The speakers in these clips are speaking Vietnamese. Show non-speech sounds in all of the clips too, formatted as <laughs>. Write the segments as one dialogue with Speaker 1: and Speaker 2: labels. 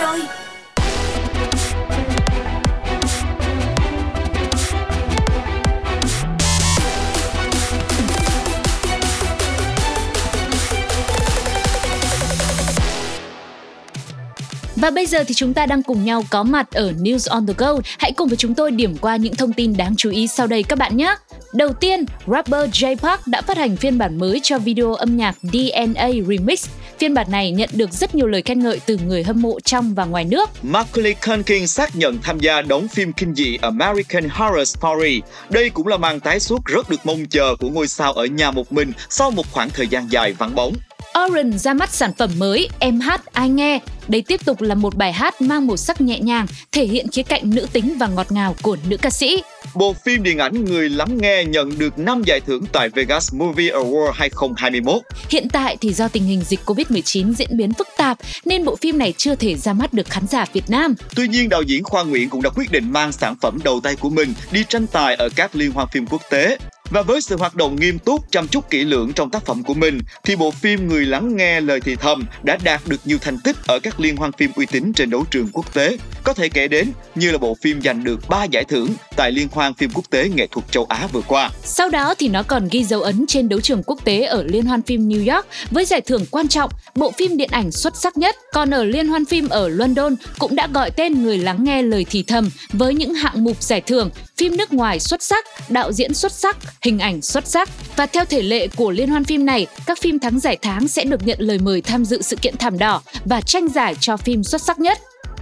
Speaker 1: rồi
Speaker 2: Và bây giờ thì chúng ta đang cùng nhau có mặt ở News on the Go. Hãy cùng với chúng tôi điểm qua những thông tin đáng chú ý sau đây các bạn nhé. Đầu tiên, rapper Jay Park đã phát hành phiên bản mới cho video âm nhạc DNA Remix. Phiên bản này nhận được rất nhiều lời khen ngợi từ người hâm mộ trong và ngoài nước.
Speaker 3: Macaulay Culkin xác nhận tham gia đóng phim kinh dị American Horror Story. Đây cũng là màn tái xuất rất được mong chờ của ngôi sao ở nhà một mình sau một khoảng thời gian dài vắng bóng.
Speaker 2: Oren ra mắt sản phẩm mới Em hát ai nghe. Đây tiếp tục là một bài hát mang màu sắc nhẹ nhàng, thể hiện khía cạnh nữ tính và ngọt ngào của nữ ca sĩ.
Speaker 3: Bộ phim điện ảnh Người lắng nghe nhận được 5 giải thưởng tại Vegas Movie Award 2021.
Speaker 2: Hiện tại thì do tình hình dịch Covid-19 diễn biến phức tạp nên bộ phim này chưa thể ra mắt được khán giả Việt Nam.
Speaker 3: Tuy nhiên, đạo diễn Khoa Nguyễn cũng đã quyết định mang sản phẩm đầu tay của mình đi tranh tài ở các liên hoan phim quốc tế. Và với sự hoạt động nghiêm túc, chăm chút kỹ lưỡng trong tác phẩm của mình, thì bộ phim Người lắng nghe lời thì thầm đã đạt được nhiều thành tích ở các liên hoan phim uy tín trên đấu trường quốc tế. Có thể kể đến như là bộ phim giành được 3 giải thưởng tại Liên hoan phim quốc tế nghệ thuật châu Á vừa qua.
Speaker 2: Sau đó thì nó còn ghi dấu ấn trên đấu trường quốc tế ở Liên hoan phim New York với giải thưởng quan trọng bộ phim điện ảnh xuất sắc nhất. Còn ở Liên hoan phim ở London cũng đã gọi tên Người lắng nghe lời thì thầm với những hạng mục giải thưởng phim nước ngoài xuất sắc, đạo diễn xuất sắc, hình ảnh xuất sắc. Và theo thể lệ của liên hoan phim này, các phim thắng giải tháng sẽ được nhận lời mời tham dự sự kiện thảm đỏ và tranh giải cho phim xuất sắc nhất.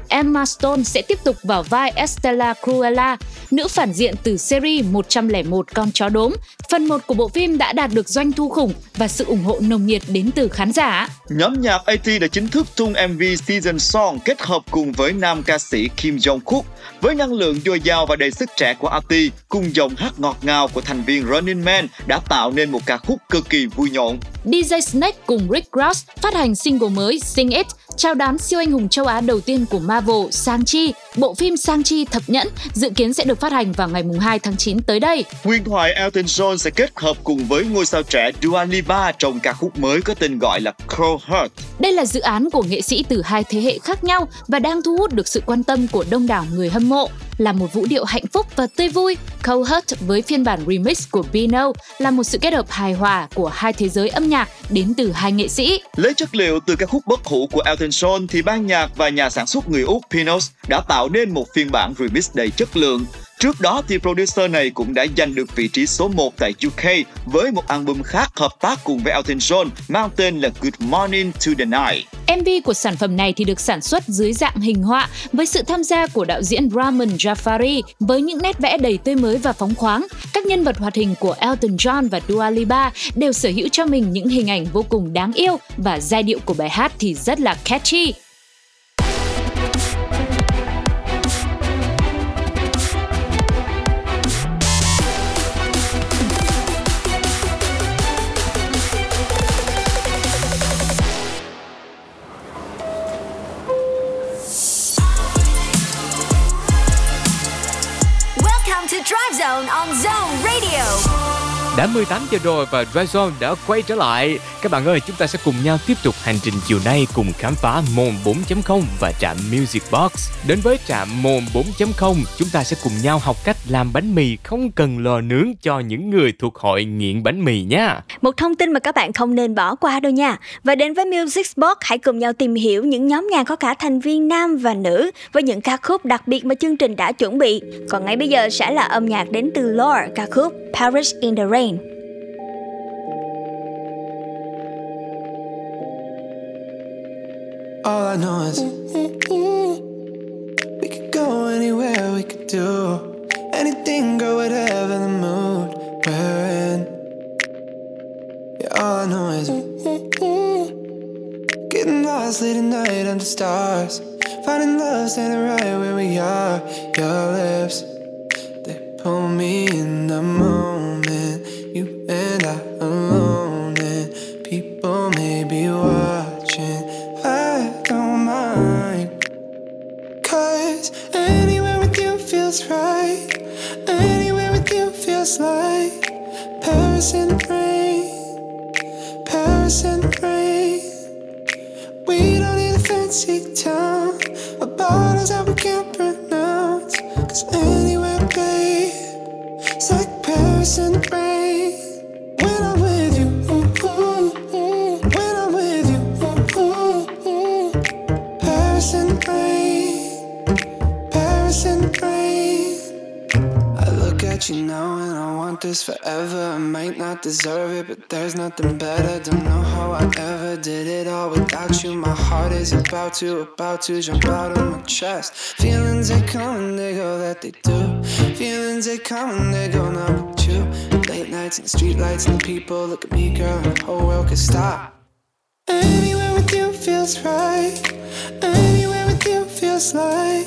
Speaker 2: Emma Stone sẽ tiếp tục vào vai Estella Cruella, nữ phản diện từ series 101 con chó đốm. Phần 1 của bộ phim đã đạt được doanh thu khủng và sự ủng hộ nồng nhiệt đến từ khán giả.
Speaker 3: Nhóm nhạc AT đã chính thức tung MV Season Song kết hợp cùng với nam ca sĩ Kim Jong-kook. Với năng lượng dồi dào và đầy sức trẻ của AT cùng giọng hát ngọt ngào của thành viên Running Man đã tạo nên một ca khúc cực kỳ vui nhộn.
Speaker 2: DJ Snake cùng Rick Ross phát hành single mới Sing It chào đón siêu anh hùng châu Á đầu tiên của Marvel Sang-chi. Bộ phim Sang-chi thập nhẫn dự kiến sẽ được phát hành vào ngày 2 tháng 9 tới đây.
Speaker 3: Huyền thoại Elton John sẽ kết hợp cùng với ngôi sao trẻ Dua Lipa trong ca khúc mới có tên gọi là Cold Heart.
Speaker 2: Đây là dự án của nghệ sĩ từ hai thế hệ khác nhau và đang thu hút được sự quan tâm của đông đảo người hâm mộ. Là một vũ điệu hạnh phúc và tươi vui, Cold Heart với phiên bản remix của Bino là một sự kết hợp hài hòa của hai thế giới âm nhạc đến từ hai nghệ sĩ.
Speaker 3: Lấy chất liệu từ các khúc bất hủ của Elton John thì ban nhạc và nhà sản xuất người Úc Pinos đã tạo nên một phiên bản remix đầy chất lượng. Trước đó thì producer này cũng đã giành được vị trí số 1 tại UK với một album khác hợp tác cùng với Elton John, mang tên là Good Morning to the Night.
Speaker 2: MV của sản phẩm này thì được sản xuất dưới dạng hình họa với sự tham gia của đạo diễn Rahman Jafari với những nét vẽ đầy tươi mới và phóng khoáng. Các nhân vật hoạt hình của Elton John và Dua Lipa đều sở hữu cho mình những hình ảnh vô cùng đáng yêu và giai điệu của bài hát thì rất là catchy.
Speaker 4: Đã 18 giờ rồi và Dryzone đã quay trở lại. Các bạn ơi, chúng ta sẽ cùng nhau tiếp tục hành trình chiều nay cùng khám phá môn 4.0 và trạm Music Box. Đến với trạm môn 4.0, chúng ta sẽ cùng nhau học cách làm bánh mì không cần lò nướng cho những người thuộc hội nghiện bánh mì nha.
Speaker 5: Một thông tin mà các bạn không nên bỏ qua đâu nha. Và đến với Music Box, hãy cùng nhau tìm hiểu những nhóm nhạc có cả thành viên nam và nữ với những ca khúc đặc biệt mà chương trình đã chuẩn bị. Còn ngay bây giờ sẽ là âm nhạc đến từ Lore, ca khúc Paris in the Rain.
Speaker 6: All I know is we could go anywhere, we could do anything, go whatever the mood we're in. Yeah, all I know is getting lost late at night under stars, finding love standing right where we are. Your lips, they pull me in the moment. You and I alone, and people may be watching. I don't mind. Cause anywhere with you feels right. Anywhere with you feels like Paris in the rain. Paris in the rain. We don't need a fancy town. A bottles that we can't pronounce. Cause deserve it, but there's nothing better. Don't know how I ever did it all without you. My heart is about to, about to jump out of my chest. Feelings they come and they go, that they do. Feelings they come and they go, not with you. Late nights and the street lights and the people look at me, girl, and the whole world could stop. Anywhere with you feels right. Anywhere with you feels like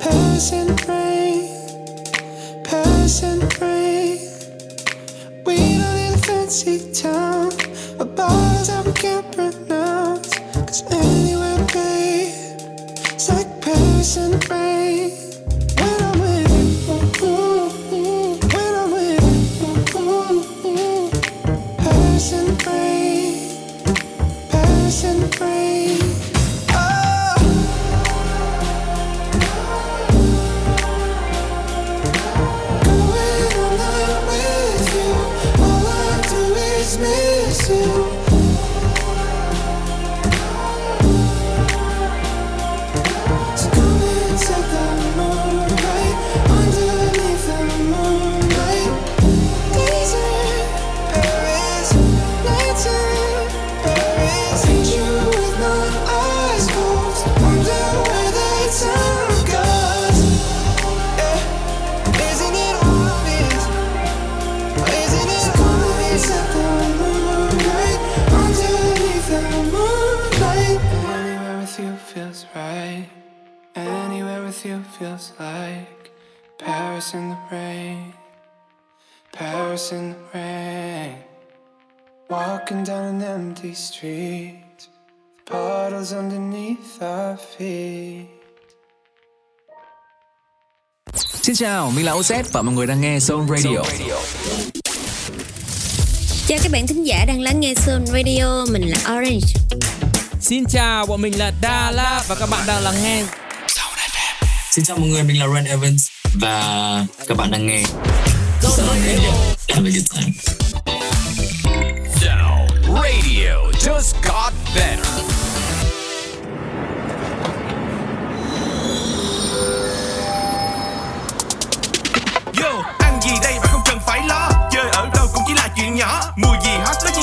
Speaker 6: Paris the rain. Paris the rain. We don't need a fancy town. A bottles that we can't pronounce. Cause anywhere, babe, it's like Paris the rain. Feels like Paris in the rain. Paris in the rain. Walking down an empty street. Puddles underneath our feet.
Speaker 7: Xin chào, mình là OZ và mọi người đang nghe Zone Radio.
Speaker 8: Chào các bạn thính giả đang lắng nghe Sun Radio, mình là Orange.
Speaker 9: Xin chào, bọn mình là Đà La và các bạn đang lắng nghe
Speaker 10: Xin chào mọi người, mình là Ren Evans và các bạn đang nghe Zone Radio. Have a good time.
Speaker 4: Zone Radio just got better.
Speaker 11: Yo, ăn gì đây mà không cần phải lo Chơi ở đâu cũng chỉ là chuyện nhỏ Mùi gì hot nó chỉ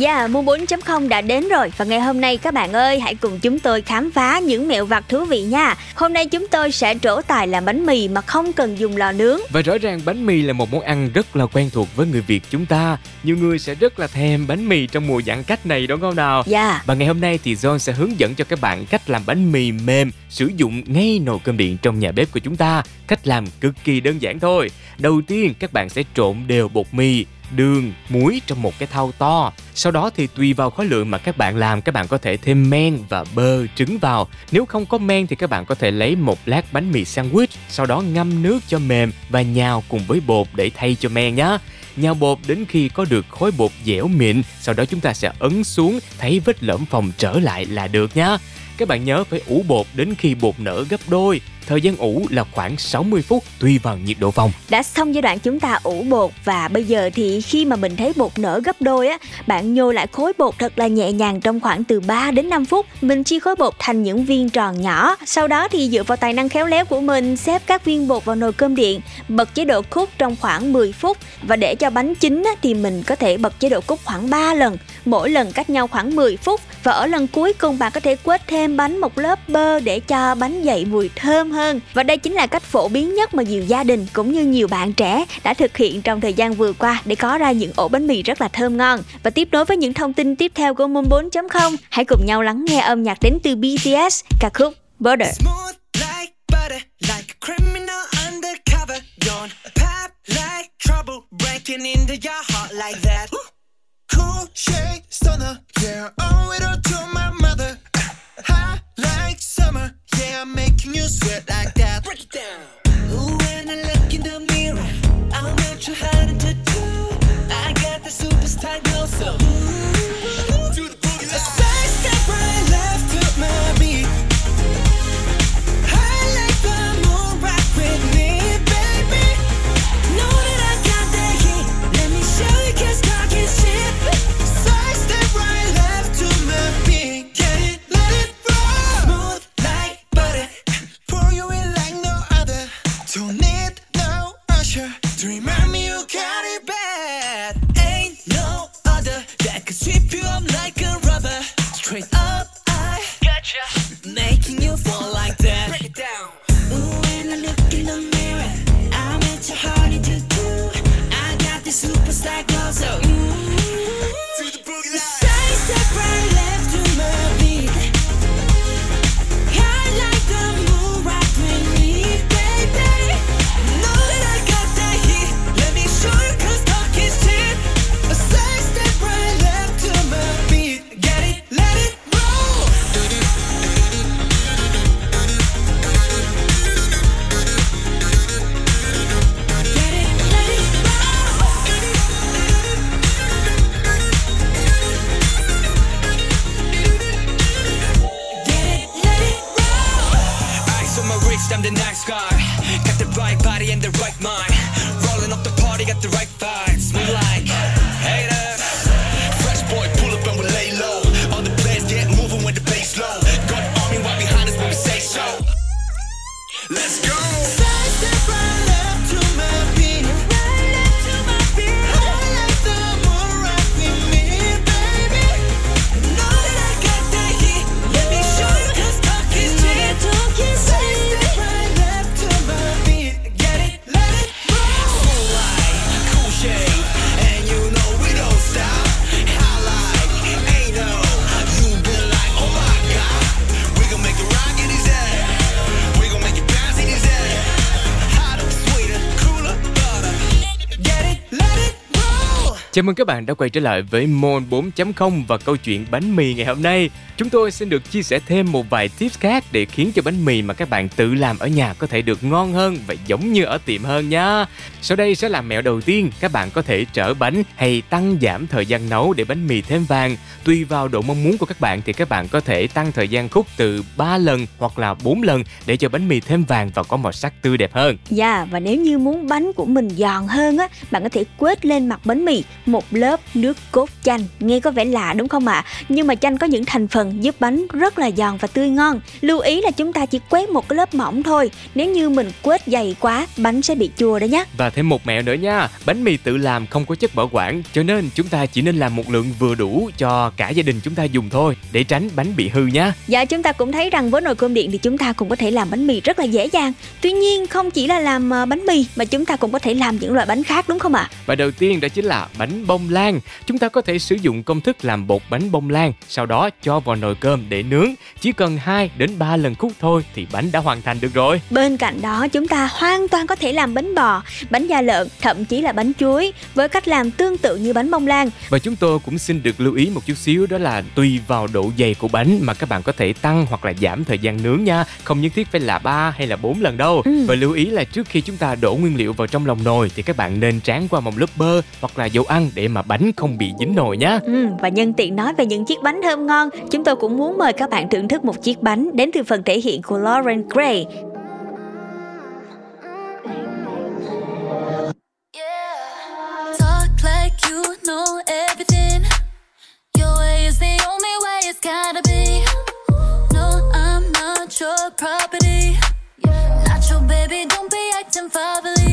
Speaker 5: Yeah, Moon 4.0 đã đến rồi và ngày hôm nay các bạn ơi hãy cùng chúng tôi khám phá những mẹo vặt thú vị nha. Hôm nay chúng tôi sẽ trổ tài làm bánh mì mà không cần dùng lò nướng.
Speaker 4: Và rõ ràng bánh mì là một món ăn rất là quen thuộc với người Việt chúng ta. Nhiều người sẽ rất là thèm bánh mì trong mùa giãn cách này đúng không nào?
Speaker 5: Yeah.
Speaker 4: Và ngày hôm nay thì John sẽ hướng dẫn cho các bạn cách làm bánh mì mềm sử dụng ngay nồi cơm điện trong nhà bếp của chúng ta. Cách làm cực kỳ đơn giản thôi. Đầu tiên các bạn sẽ trộn đều bột mì, đường, muối trong một cái thau to. Sau đó thì tùy vào khối lượng mà các bạn làm, các bạn có thể thêm men và bơ, trứng vào. Nếu không có men thì các bạn có thể lấy một lát bánh mì sandwich, sau đó ngâm nước cho mềm và nhào cùng với bột để thay cho men nhé. Nhào bột đến khi có được khối bột dẻo mịn, sau đó chúng ta sẽ ấn xuống, thấy vết lõm phòng trở lại là được nhé. Các bạn nhớ phải ủ bột đến khi bột nở gấp đôi. Thời gian ủ là khoảng 60 phút tùy vào nhiệt độ phòng.
Speaker 5: Đã xong giai đoạn chúng ta ủ bột và bây giờ thì khi mà mình thấy bột nở gấp đôi á, bạn nhô lại khối bột thật là nhẹ nhàng trong khoảng từ 3 đến 5 phút. Mình chia khối bột thành những viên tròn nhỏ. Sau đó thì dựa vào tài năng khéo léo của mình xếp các viên bột vào nồi cơm điện, bật chế độ cút trong khoảng 10 phút và để cho bánh chín á, thì mình có thể bật chế độ cút khoảng 3 lần, mỗi lần cách nhau khoảng 10 phút và ở lần cuối cùng bạn có thể quết thêm bánh một lớp bơ để cho bánh dậy mùi thơm hơn. Và đây chính là cách phổ biến nhất mà nhiều gia đình cũng như nhiều bạn trẻ đã thực hiện trong thời gian vừa qua để có ra những ổ bánh mì rất là thơm ngon. Và tiếp nối với những thông tin tiếp theo của Moon 4.0, hãy cùng nhau lắng nghe âm nhạc đến từ BTS, ca khúc Border.
Speaker 12: Smooth like butter, like a criminal undercover. Don't pop like trouble, breaking into your heart like that. Cool shade stunner, yeah, owe it all to my mother. I'm making you sweat like that. Break it down. Ooh, when I look in the mirror, I'm not too hard to do. I got the superstar glow, so
Speaker 4: Chào mừng các bạn đã quay trở lại với Môn 4.0 và câu chuyện bánh mì ngày hôm nay. Chúng tôi xin được chia sẻ thêm một vài tips khác để khiến cho bánh mì mà các bạn tự làm ở nhà có thể được ngon hơn và giống như ở tiệm hơn nha. Sau đây sẽ là mẹo đầu tiên, các bạn có thể trở bánh hay tăng giảm thời gian nấu để bánh mì thêm vàng. Tùy vào độ mong muốn của các bạn thì các bạn có thể tăng thời gian khúc từ 3 lần hoặc là 4 lần để cho bánh mì thêm vàng và có màu sắc tươi đẹp hơn.
Speaker 5: Dạ và nếu như muốn bánh của mình giòn hơn á, bạn có thể quết lên mặt bánh mì một lớp nước cốt chanh. Nghe có vẻ lạ đúng không ạ? Nhưng mà chanh có những thành phần giúp bánh rất là giòn và tươi ngon. Lưu ý là chúng ta chỉ quét một cái lớp mỏng thôi. Nếu như mình quết dày quá, bánh sẽ bị chua đó nhé.
Speaker 4: Và thêm một mẹo nữa nha, bánh mì tự làm không có chất bảo quản, cho nên chúng ta chỉ nên làm một lượng vừa đủ cho cả gia đình chúng ta dùng thôi, để tránh bánh bị hư nhé.
Speaker 5: Dạ chúng ta cũng thấy rằng với nồi cơm điện thì chúng ta cũng có thể làm bánh mì rất là dễ dàng. Tuy nhiên không chỉ là làm ờ, bánh mì mà chúng ta cũng có thể làm những loại bánh khác đúng không ạ?
Speaker 4: Và đầu tiên đó chính là bánh bông lan. Chúng ta có thể sử dụng công thức làm bột bánh bông lan, sau đó cho vào nồi cơm để nướng. Chỉ cần 2 đến 3 lần khúc thôi thì bánh đã hoàn thành được rồi.
Speaker 5: Bên cạnh đó chúng ta hoàn toàn có thể làm bánh bò, bánh da lợn, thậm chí là bánh chuối với cách làm tương tự như bánh bông lan.
Speaker 4: Và chúng tôi cũng xin được lưu ý một chút xíu đó là tùy vào độ dày của bánh mà các bạn có thể tăng hoặc là giảm thời gian nướng nha. Không nhất thiết phải là 3 hay là 4 lần đâu.
Speaker 5: Ừ.
Speaker 4: Và lưu ý là trước khi chúng ta đổ nguyên liệu vào trong lòng nồi thì các bạn nên tráng qua một lớp bơ hoặc là dầu ăn để mà bánh không bị dính nồi nhé.
Speaker 5: Ừ, và nhân tiện nói về những chiếc bánh thơm ngon, chúng tôi cũng muốn mời các bạn thưởng thức một chiếc bánh đến từ phần thể hiện của Lauren Gray.
Speaker 13: Talk like you know everything. Your way is the only way it's gotta be. No, I'm not your property. Not your baby, don't be acting fatherly.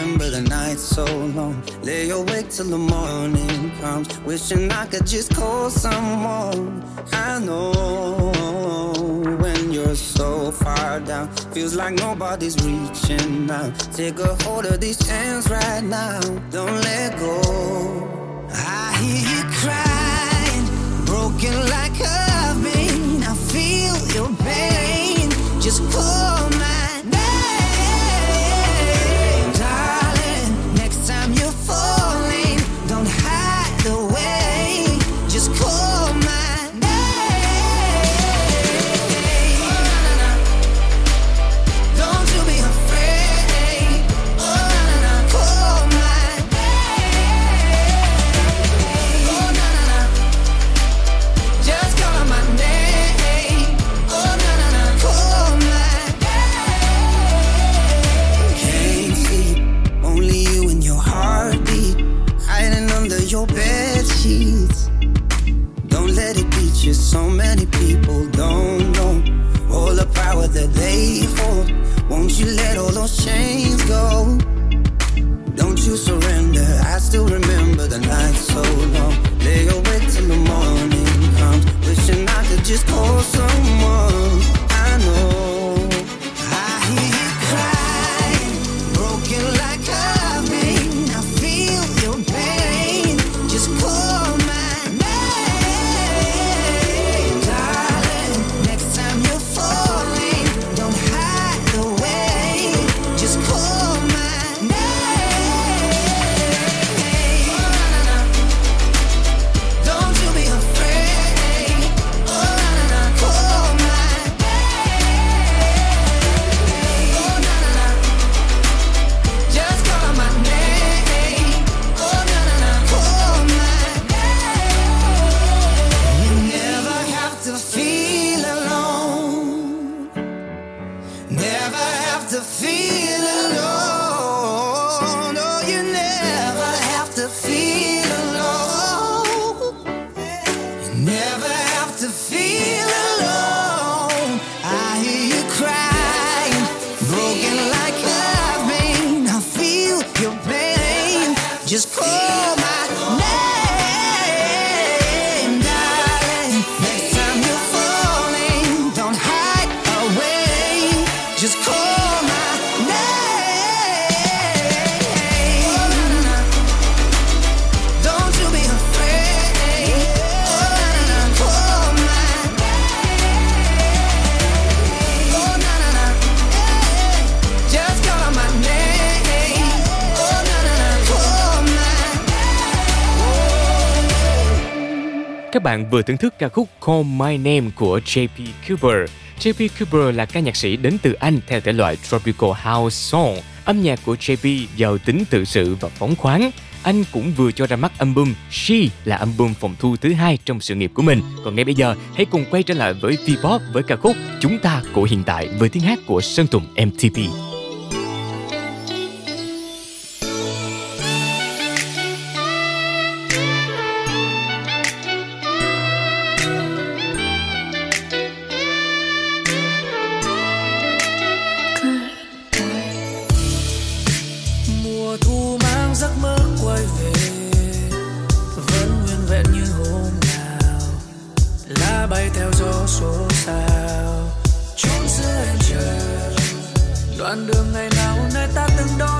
Speaker 12: Remember the night so long. Lay awake till the morning comes, wishing I could just call someone. I know when you're so far down, feels like nobody's reaching out. Take a hold of these hands right now. Don't let go. I hear you crying, broken like I've. I feel your pain. Just call hold. Won't you let all those chains go? Don't you surrender. I still remember the night so long. Lay awake till the morning comes. Wishing I could just call someone. I know.
Speaker 4: Bạn vừa thưởng thức ca khúc Call My Name của JP Cooper. JP Cooper là ca nhạc sĩ đến từ Anh theo thể loại Tropical House Song. Âm nhạc của JP giàu tính tự sự và phóng khoáng. Anh cũng vừa cho ra mắt album She là album phòng thu thứ hai trong sự nghiệp của mình. Còn ngay bây giờ, hãy cùng quay trở lại với V-pop với ca khúc Chúng ta của hiện tại với tiếng hát của Sơn Tùng MTP.
Speaker 14: Mùa thu mang giấc mơ quay về vẫn nguyên vẹn như hôm nào. Lá bay theo gió số sao, trốn giữa trời đoạn đường ngày nào nơi ta từng đón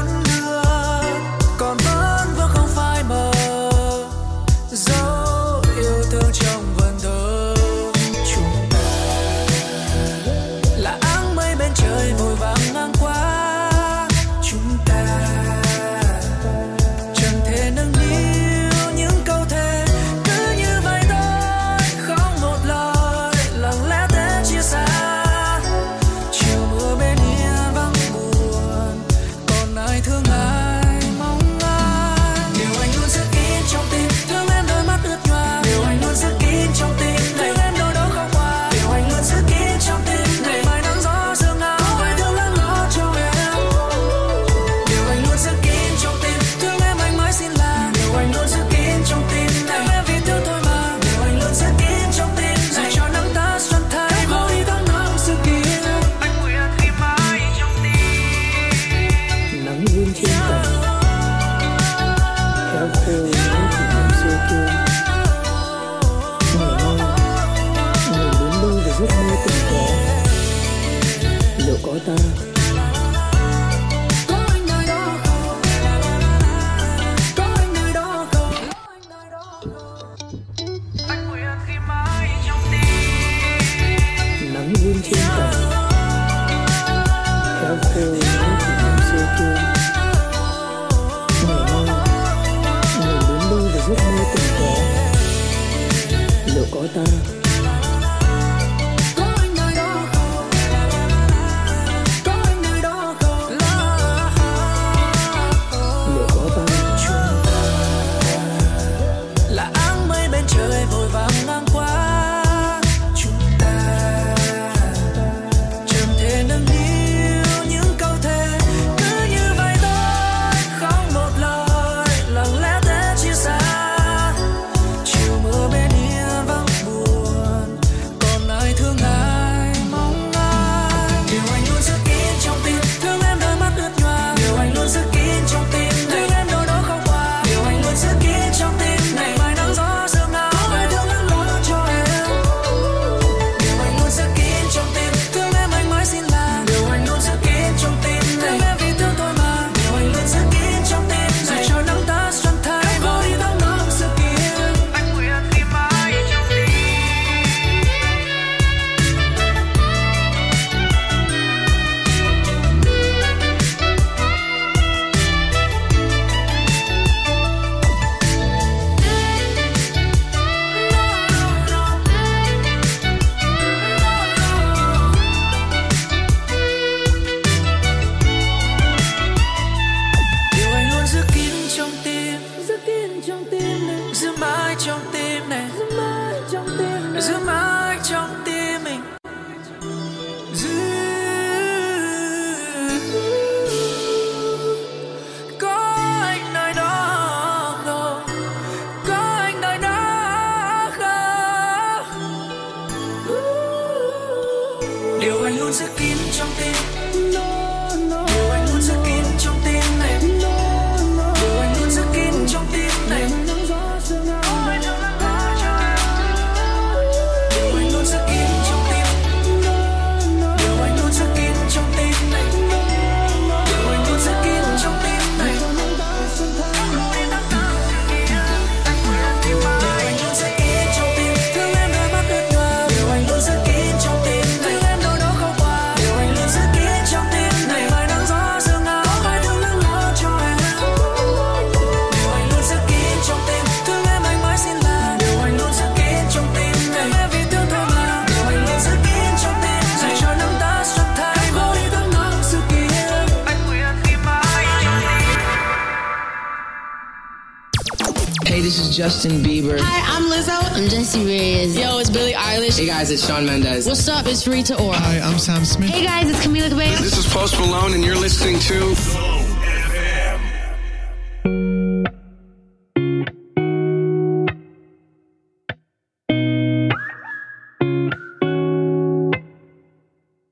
Speaker 8: I'm Reyes. Yo, it's Billie Eilish.
Speaker 15: Hey guys, it's Sean Mendes.
Speaker 8: What's up? It's Rita Ora.
Speaker 16: Hi, I'm Sam Smith.
Speaker 8: Hey guys, it's Camila Cabello.
Speaker 16: This is Post Malone, and you're listening to.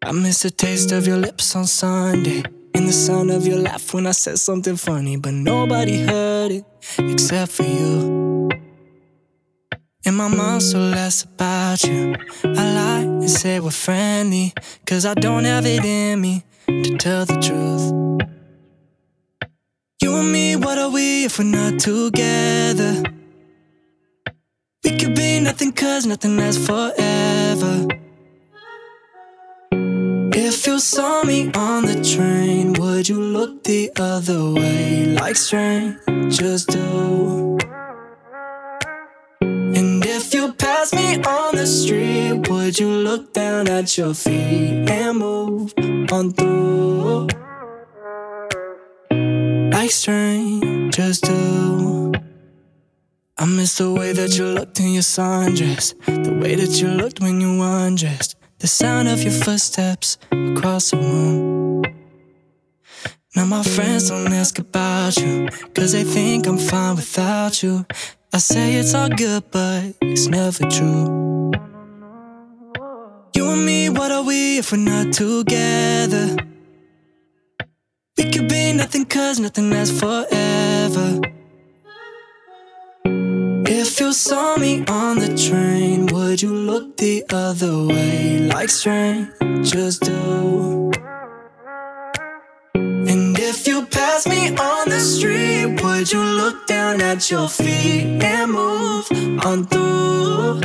Speaker 17: I miss the taste of your lips on Sunday. And the sound of your laugh when I said something funny. But nobody heard it except for you. And my mind so less about you. I lie and say we're friendly. Cause I don't have it in me to tell the truth. You and me, what are we if we're not together? We could be nothing cause nothing lasts forever. If you saw me on the train, would you look the other way like strangers do? Pass me on the street, would you look down at your feet and move on through? Like strangers do. I miss the way that you looked in your sundress, the way that you looked when you undressed. The sound of your footsteps across the room. Now my friends don't ask about you, cause they think I'm fine without you. I say it's all good, but it's never true. You and me, what are we if we're not together? We could be nothing, cause nothing lasts forever. If you saw me on the train, would you look the other way like strangers do? And if you pass pass me on the street, would you look down at your feet and move on through?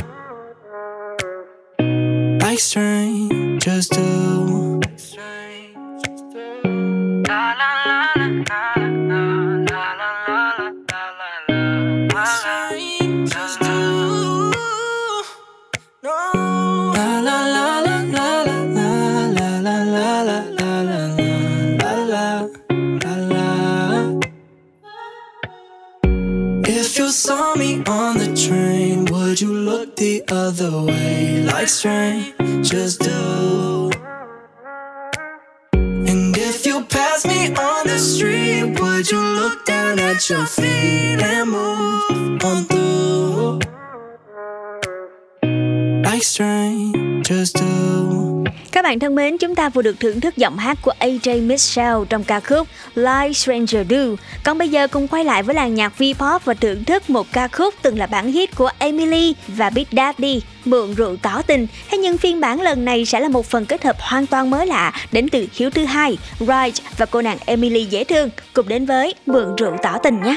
Speaker 17: Like strangers do. La, la, la. saw me on the train, would you look the other way? Like strangers do. And if you pass me on the street, would you look down at your feet and move on through? Like strangers do.
Speaker 18: Các bạn thân mến, chúng ta vừa được thưởng thức giọng hát của AJ Mitchell trong ca khúc Like Stranger Do. Còn bây giờ cùng quay lại với làng nhạc V-pop và thưởng thức một ca khúc từng là bản hit của Emily và Big Daddy, Mượn rượu tỏ tình. Thế nhưng phiên bản lần này sẽ là một phần kết hợp hoàn toàn mới lạ đến từ Hiếu thứ hai, Right và cô nàng Emily dễ thương. Cùng đến với Mượn rượu tỏ tình nhé.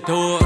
Speaker 13: to.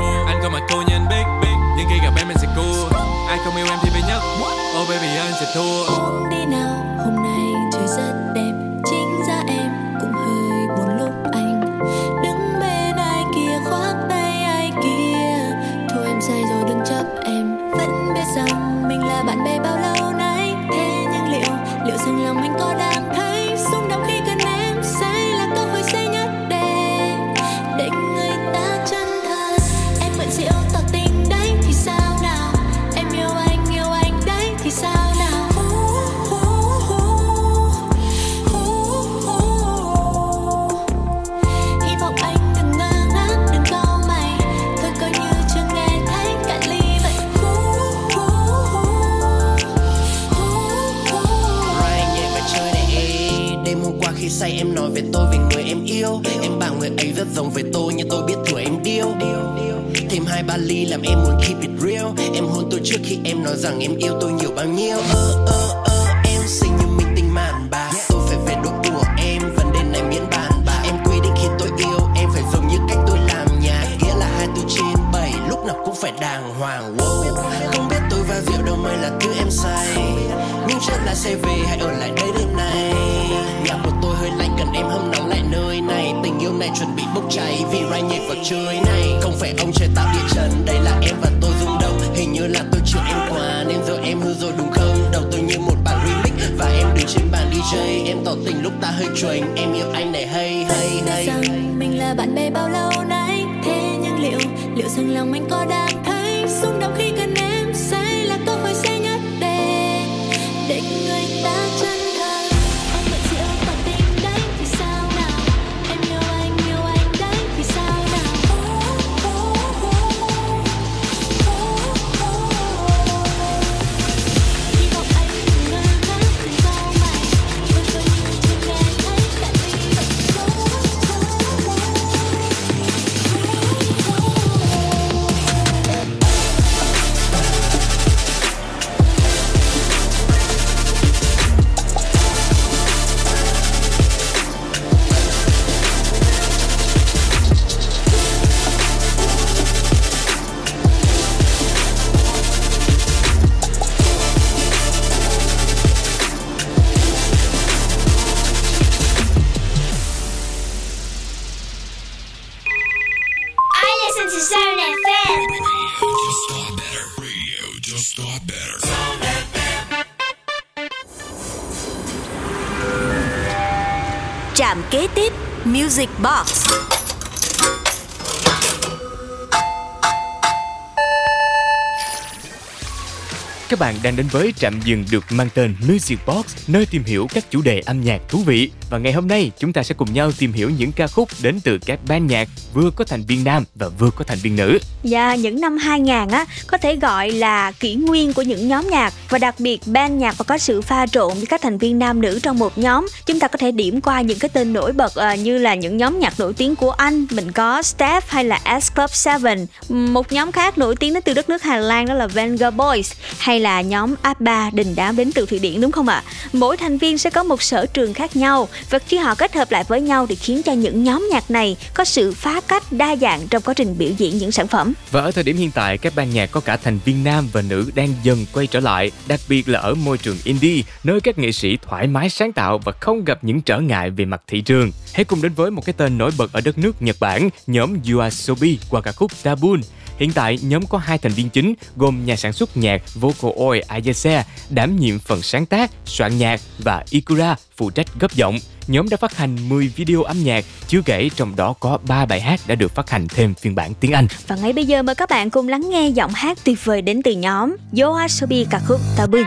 Speaker 13: Bạn đang
Speaker 4: đến với trạm dừng được mang tên Music Box, nơi tìm hiểu các chủ đề âm nhạc thú vị. Và ngày hôm nay chúng ta sẽ cùng nhau tìm hiểu những ca khúc đến từ các ban nhạc vừa có thành viên nam và vừa có thành viên nữ.
Speaker 5: Dạ, yeah, những năm 2000 á có thể gọi là kỷ nguyên của những nhóm nhạc và đặc biệt ban nhạc và có sự pha trộn với các thành viên nam nữ trong một nhóm. Chúng ta có thể điểm qua những cái tên nổi bật uh, như là những nhóm nhạc nổi tiếng của Anh, mình có Steph hay là S Club 7. Một nhóm khác nổi tiếng đến từ đất nước Hà Lan đó là Venga Boys hay là nhóm ABBA đình đám đến từ Thụy Điển đúng không ạ? Mỗi thành viên sẽ có một sở trường khác nhau và khi họ kết hợp lại với nhau thì khiến cho những nhóm nhạc này có sự phá cách đa dạng trong quá trình biểu diễn những sản phẩm.
Speaker 4: Và ở thời điểm hiện tại, các ban nhạc có cả thành viên nam và nữ đang dần quay trở lại, đặc biệt là ở môi trường indie, nơi các nghệ sĩ thoải mái sáng tạo và không gặp những trở ngại về mặt thị trường. Hãy cùng đến với một cái tên nổi bật ở đất nước Nhật Bản, nhóm Yuasobi qua ca khúc Tabun Hiện tại, nhóm có hai thành viên chính gồm nhà sản xuất nhạc Vocaloid Ayase đảm nhiệm phần sáng tác, soạn nhạc và Ikura phụ trách gấp giọng. Nhóm đã phát hành 10 video âm nhạc, chưa kể trong đó có 3 bài hát đã được phát hành thêm phiên bản tiếng Anh.
Speaker 5: Và ngay bây giờ mời các bạn cùng lắng nghe giọng hát tuyệt vời đến từ nhóm Yoasobi ca khúc Tabun.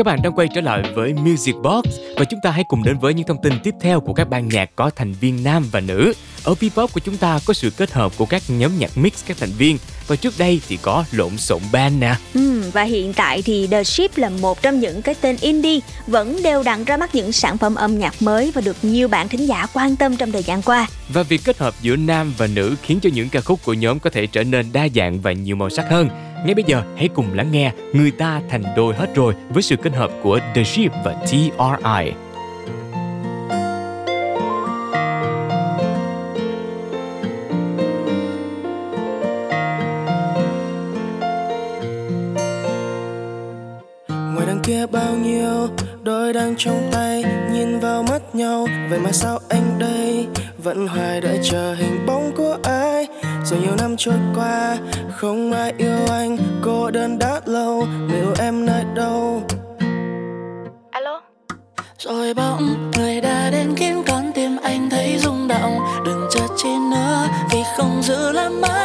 Speaker 4: Các bạn đang quay trở lại với Music Box và chúng ta hãy cùng đến với những thông tin tiếp theo của các ban nhạc có thành viên nam và nữ. Ở P-pop của chúng ta có sự kết hợp của các nhóm nhạc mix các thành viên và trước đây thì có lộn xộn band nè.
Speaker 5: Ừ, và hiện tại thì The Ship là một trong những cái tên indie vẫn đều đặn ra mắt những sản phẩm âm nhạc mới và được nhiều bạn thính giả quan tâm trong thời gian qua.
Speaker 4: Và việc kết hợp giữa nam và nữ khiến cho những ca khúc của nhóm có thể trở nên đa dạng và nhiều màu sắc hơn. Ngay bây giờ, hãy cùng lắng nghe Người ta thành đôi hết rồi với sự kết hợp của The Ship và TRI.
Speaker 19: ngoài đằng kia bao nhiêu đôi đang trong tay, nhìn vào mắt nhau vậy mà sao anh đây vẫn hoài đợi chờ hình bóng của ai rồi nhiều năm trôi qua không ai yêu anh cô đơn đã lâu người yêu em nơi đâu?
Speaker 13: Alo? Rồi bỗng người đã đến khiến con tim anh thấy rung động Đừng chờ chi nữa vì không giữ làm mất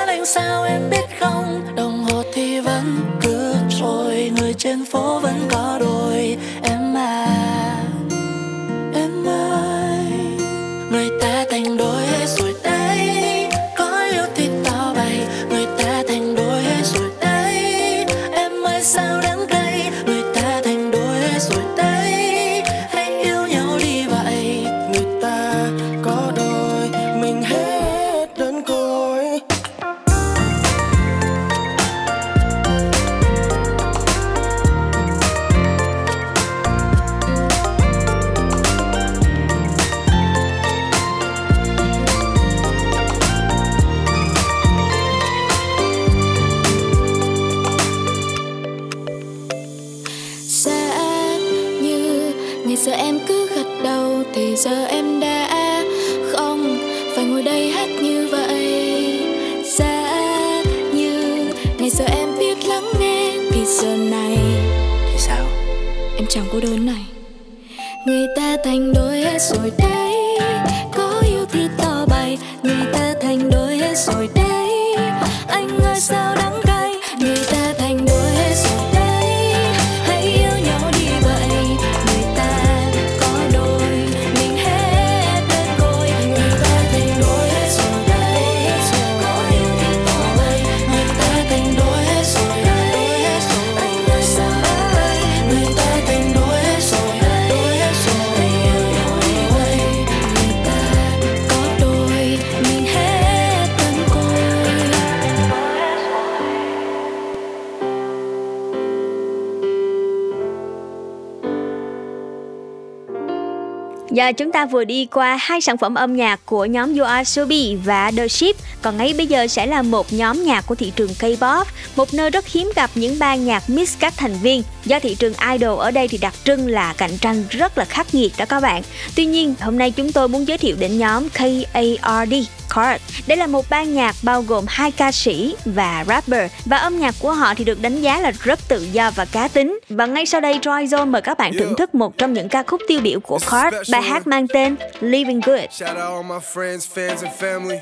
Speaker 13: Giờ
Speaker 5: chúng ta vừa đi qua hai sản phẩm âm nhạc của nhóm YOASOBI và The Ship, còn ngay bây giờ sẽ là một nhóm nhạc của thị trường K-pop, một nơi rất hiếm gặp những ban nhạc mix các thành viên. Do thị trường idol ở đây thì đặc trưng là cạnh tranh rất là khắc nghiệt đó các bạn. Tuy nhiên, hôm nay chúng tôi muốn giới thiệu đến nhóm KARD. Card. Đây là một ban nhạc bao gồm hai ca sĩ và rapper và âm nhạc của họ thì được đánh giá là rất tự do và cá tính. Và ngay sau đây Troy Zone mời các bạn thưởng thức một trong những ca khúc tiêu biểu của Card, bài hát mang tên Living Good.
Speaker 11: Shout out all my friends, fans, and family.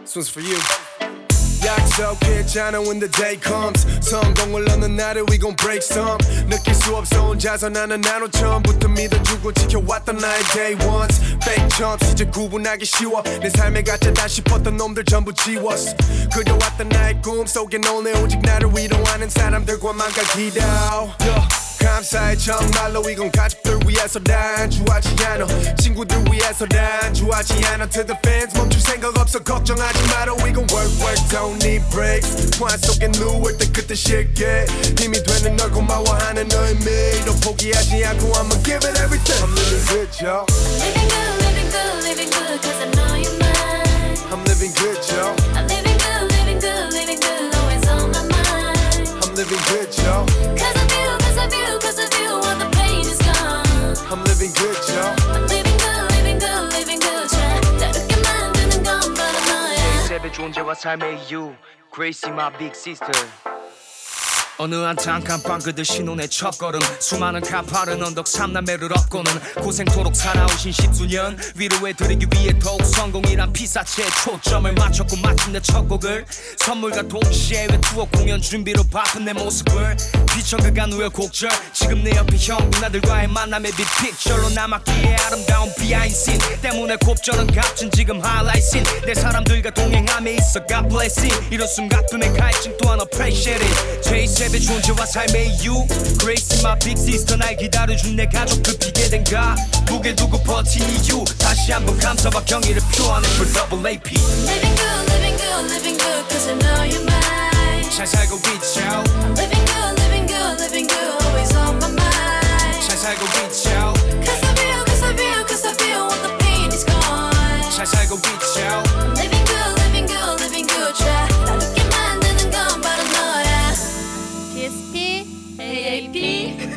Speaker 11: This one's for you. 약속했잖아 when the day comes 성공을 얻는 날에 we gon' break some 느낄 수 없어 혼자서 나는 나로 처음부터 믿어주고 지켜왔던 나의 day ones fake chumps 이제 구분하기 쉬워 내 삶의 가짜다 싶었던 놈들 전부 지웠어 그려왔던 나의 꿈속엔 오늘 오직 나를 위로하는 사람들과만 가 기도 yeah. 감사해 정말로 이건 가족들 위해서 난 좋아하지 않아 친구들 위해서 난 좋아하지 않아 To the fans 멈출 생각 없어 걱정하지 마라 We gon' work work don't need breaks 포안 속에 누울 때 그때 쉽게 힘이 되는 널 고마워하는 의미 너 포기하지 않고 I'ma give it everything I'm living good yo
Speaker 13: Living good, living good, living good, cause I know you're mine.
Speaker 11: I'm living good yo
Speaker 13: I'm living good, living good, living good, always on my mind.
Speaker 11: I'm living good yo
Speaker 13: Cause of you, cause of you, cause of you, all the pain is gone.
Speaker 11: I'm living good yo
Speaker 20: June was I met you, my big sister. 어느 한창 깜빵 그들 신혼의 첫걸음. 수많은 가파른 언덕 삼남매를 업고는 고생토록 살아오신 십수년 위로해드리기 위해 더욱 성공이란 피사체에 초점을 맞췄고 마침내 첫 곡을 선물과 동시에 외투어 공연 준비로 바쁜 내 모습을 비춰 그간 우여곡절. 지금 내 옆에 형 누나들과의 만남의 빅픽처로 남았기에 아름다운 비하인드 때문에 곱절은 값진 지금 하이라이트 내 사람들과 동행함에 있어 God bless it. 이런 순간뿐의 갈증 또한 appreciate it 제2세대 존재와 삶의 이유 Grace my big sister 날 기다려준 내 가족들 피게 된가 무게 두고 버틴 이유 다시 한번 감사와 경의를 표하는 for double AP
Speaker 21: Living good, living good, living good, cause I know you're mine.
Speaker 20: 잘 살고 있죠
Speaker 21: Living good, living good, living good, always on my mind.
Speaker 20: 잘 살고 있죠
Speaker 21: Cause I feel, cause I feel, cause I feel when the pain is gone.
Speaker 20: 잘 살고 있죠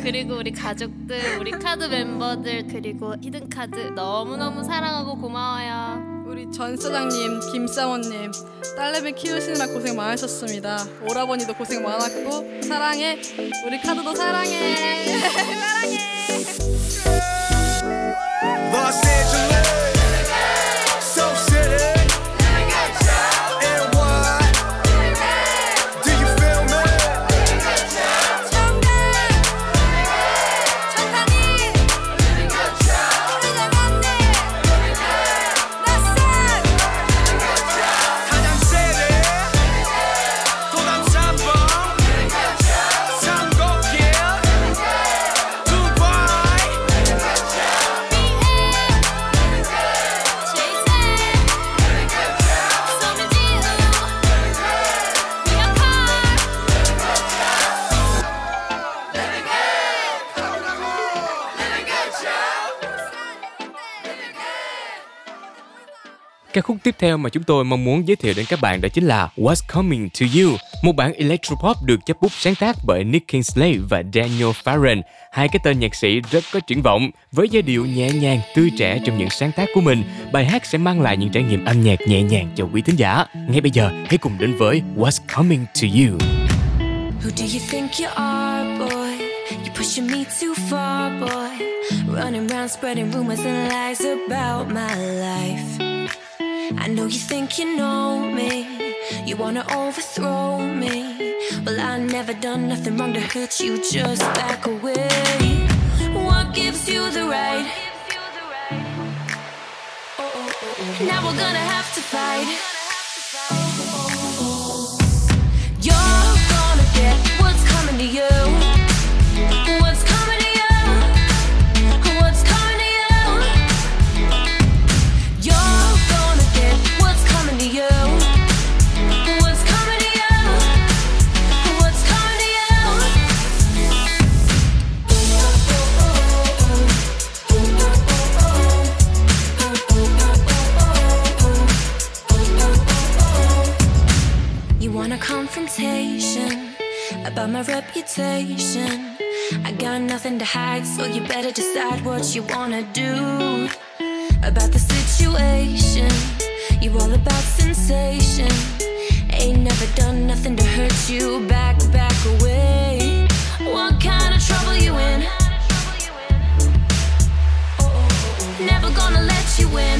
Speaker 22: 그리고 우리 가족들, 우리 카드 멤버들 그리고 히든 카드 너무 너무 사랑하고 고마워요.
Speaker 23: 우리 전 사장님, 김사원님, 딸내미 키우시느라 고생 많으셨습니다. 오라버니도 고생 많았고 사랑해. 우리 카드도 사랑해. <laughs> 사랑해.
Speaker 4: Ca khúc tiếp theo mà chúng tôi mong muốn giới thiệu đến các bạn đó chính là What's Coming to You, một bản electropop được chấp bút sáng tác bởi Nick Kingsley và Daniel Farren, hai cái tên nhạc sĩ rất có triển vọng. Với giai điệu nhẹ nhàng, tươi trẻ trong những sáng tác của mình, bài hát sẽ mang lại những trải nghiệm âm nhạc nhẹ nhàng cho quý thính giả. Ngay bây giờ, hãy cùng đến với What's Coming to You.
Speaker 13: Who do you think you are, boy? You're pushing me too far, boy. Running around spreading rumors and lies about my life. I know you think you know me. You wanna overthrow me. Well, I never done nothing wrong to hurt you. Just back away. What gives you the right? Now we're gonna have to fight. You're gonna get what's coming to you. Confrontation about my reputation. I got nothing to hide, so you better decide what you wanna do about the situation. You all about sensation. Ain't never done nothing to hurt you. Back, back away. What kind of trouble you in? Oh, oh, oh, never gonna let you
Speaker 5: in.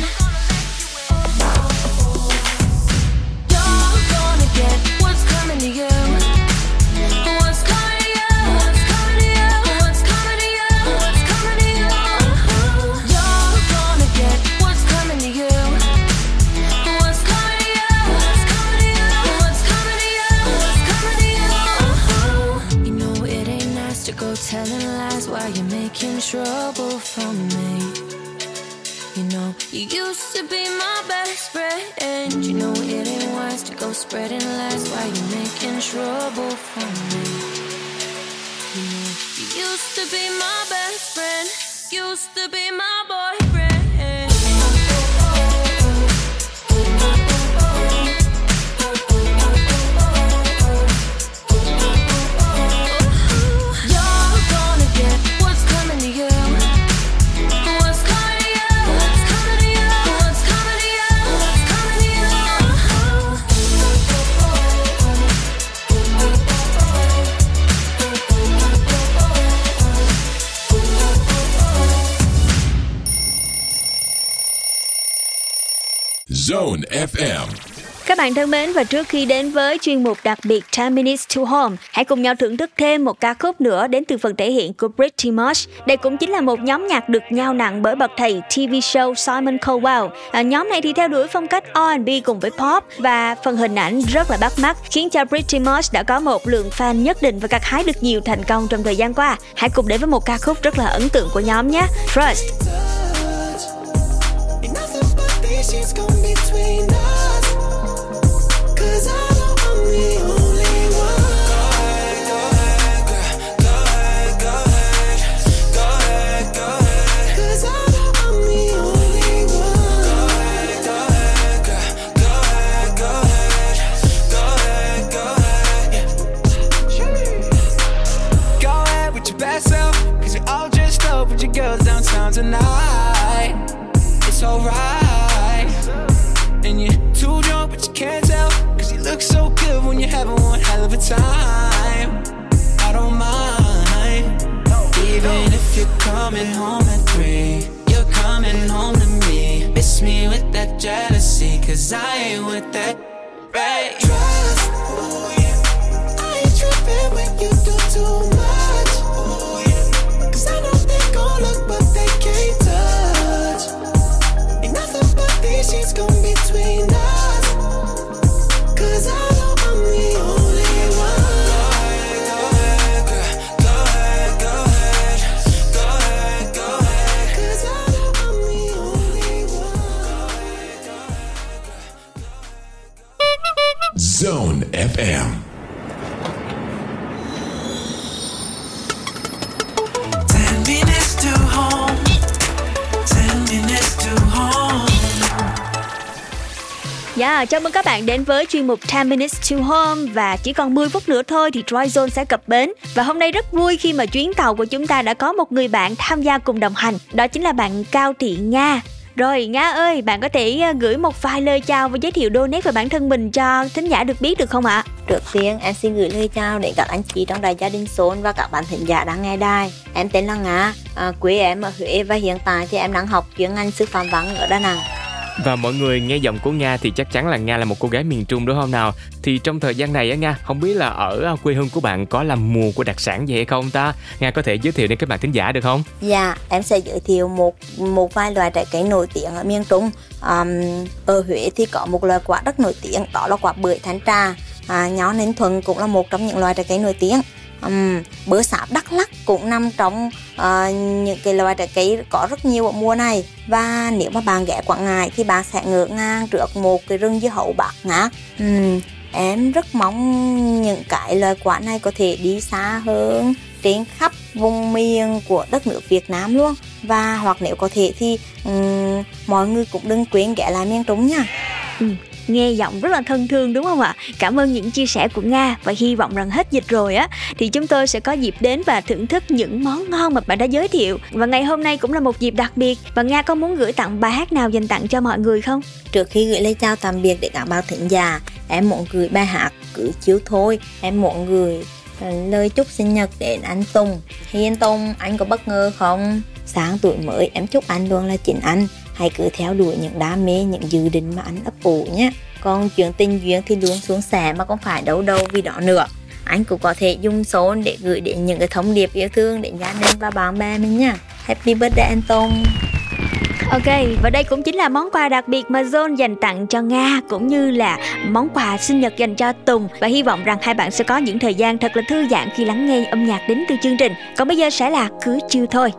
Speaker 5: Bạn thân mến và trước khi đến với chuyên mục đặc biệt 10 Minutes to Home, hãy cùng nhau thưởng thức thêm một ca khúc nữa đến từ phần thể hiện của Pretty Much. Đây cũng chính là một nhóm nhạc được nhau nặng bởi bậc thầy TV show Simon Cowell. À, nhóm này thì theo đuổi phong cách R&B cùng với pop và phần hình ảnh rất là bắt mắt khiến cho Pretty Much đã có một lượng fan nhất định và gặt hái được nhiều thành công trong thời gian qua. Hãy cùng đến với một ca khúc rất là ấn tượng của nhóm nhé. Trust.
Speaker 6: Ain't between us.
Speaker 5: Với chuyên mục 10 Minutes to Home và chỉ còn 10 phút nữa thôi thì Troy Zone sẽ cập bến. Và hôm nay rất vui khi mà chuyến tàu của chúng ta đã có một người bạn tham gia cùng đồng hành, đó chính là bạn Cao Thị Nga. Rồi Nga ơi, bạn có thể ờ, gửi một vài lời chào và giới thiệu đôi nét về bản thân mình cho thính giả được biết được không ạ?
Speaker 24: Trước tiên em xin gửi lời chào đến các anh chị trong đài gia đình Sôn và các bạn thính giả đang nghe đài. Em tên là Nga, à, quê em ở Huế và hiện tại thì em đang học chuyên ngành sư phạm văn ở Đà Nẵng.
Speaker 4: Và mọi người nghe giọng của Nga thì chắc chắn là Nga là một cô gái miền Trung đúng không nào? Thì trong thời gian này á Nga, không biết là ở à, quê hương của bạn có làm mùa của đặc sản gì hay không ta? Nga có thể giới thiệu đến các bạn thính giả được không?
Speaker 24: Dạ, em sẽ giới thiệu một một vài loại trái cây nổi tiếng ở miền Trung. Um, ở Huế thì có một loại quả rất nổi tiếng, đó là quả bưởi thanh trà. À, nhó Ninh Thuận cũng là một trong những loại trái cây nổi tiếng. Um, bữa sáp Đắk Lắk cũng nằm trong uh, những cái loại trái cây có rất nhiều ở mùa này. Và nếu mà bạn ghé Quảng Ngãi thì bạn sẽ ngỡ ngang trước một cái rừng dưa hấu bạc ngát. Um, em rất mong những cái loại quả này có thể đi xa hơn trên khắp vùng miền của đất nước Việt Nam luôn. Và hoặc nếu có thể thì um, mọi người cũng đừng quên ghé lại miền Trung nha.
Speaker 5: Ừ, nghe giọng rất là thân thương đúng không ạ? Cảm ơn những chia sẻ của Nga và hy vọng rằng hết dịch rồi á thì chúng tôi sẽ có dịp đến và thưởng thức những món ngon mà bạn đã giới thiệu. Và ngày hôm nay cũng là một dịp đặc biệt và Nga có muốn gửi tặng bài hát nào dành tặng cho mọi người không?
Speaker 24: Trước khi gửi lời chào tạm biệt để các bạn thính giả, em muốn gửi bài hát cứ chiếu thôi. Em muốn gửi ờ, lời chúc sinh nhật đến anh Tùng. Hiên Tùng, anh có bất ngờ không? Sáng tuổi mới, em chúc anh luôn là chính anh. Hãy cứ theo đuổi những đam mê, những dự định mà anh ấp ủ nhé. Còn chuyện tình duyên thì luôn xuống xẻ mà không phải đấu đâu vì đó nữa. Anh cũng có thể dùng số để gửi đến những cái thông điệp yêu thương đến gia đình và bạn bè mình nha. Happy birthday Anton.
Speaker 5: Ok, và đây cũng chính là món quà đặc biệt mà Zone dành tặng cho Nga cũng như là món quà sinh nhật dành cho Tùng và hy vọng rằng hai bạn sẽ có những thời gian thật là thư giãn khi lắng nghe âm nhạc đến từ chương trình. Còn bây giờ sẽ là cứ chiêu thôi.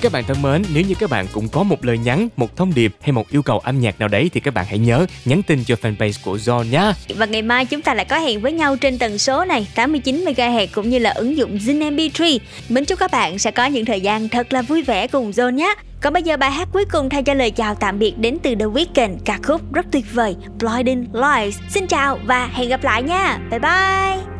Speaker 4: Các bạn thân mến, nếu như các bạn cũng có một lời nhắn, một thông điệp hay một yêu cầu âm nhạc nào đấy thì các bạn hãy nhớ nhắn tin cho fanpage của Zone nhé.
Speaker 14: Và ngày mai chúng ta lại có hẹn với nhau trên tần số này 89 MHz cũng như là ứng dụng Zin MP3. Mình chúc các bạn sẽ có những thời gian thật là vui vẻ cùng Zone nhé. Còn bây giờ bài hát cuối cùng thay cho lời chào tạm biệt đến từ The Weeknd, ca khúc rất tuyệt vời Blinding Lights. Xin chào và hẹn gặp lại nha. Bye bye.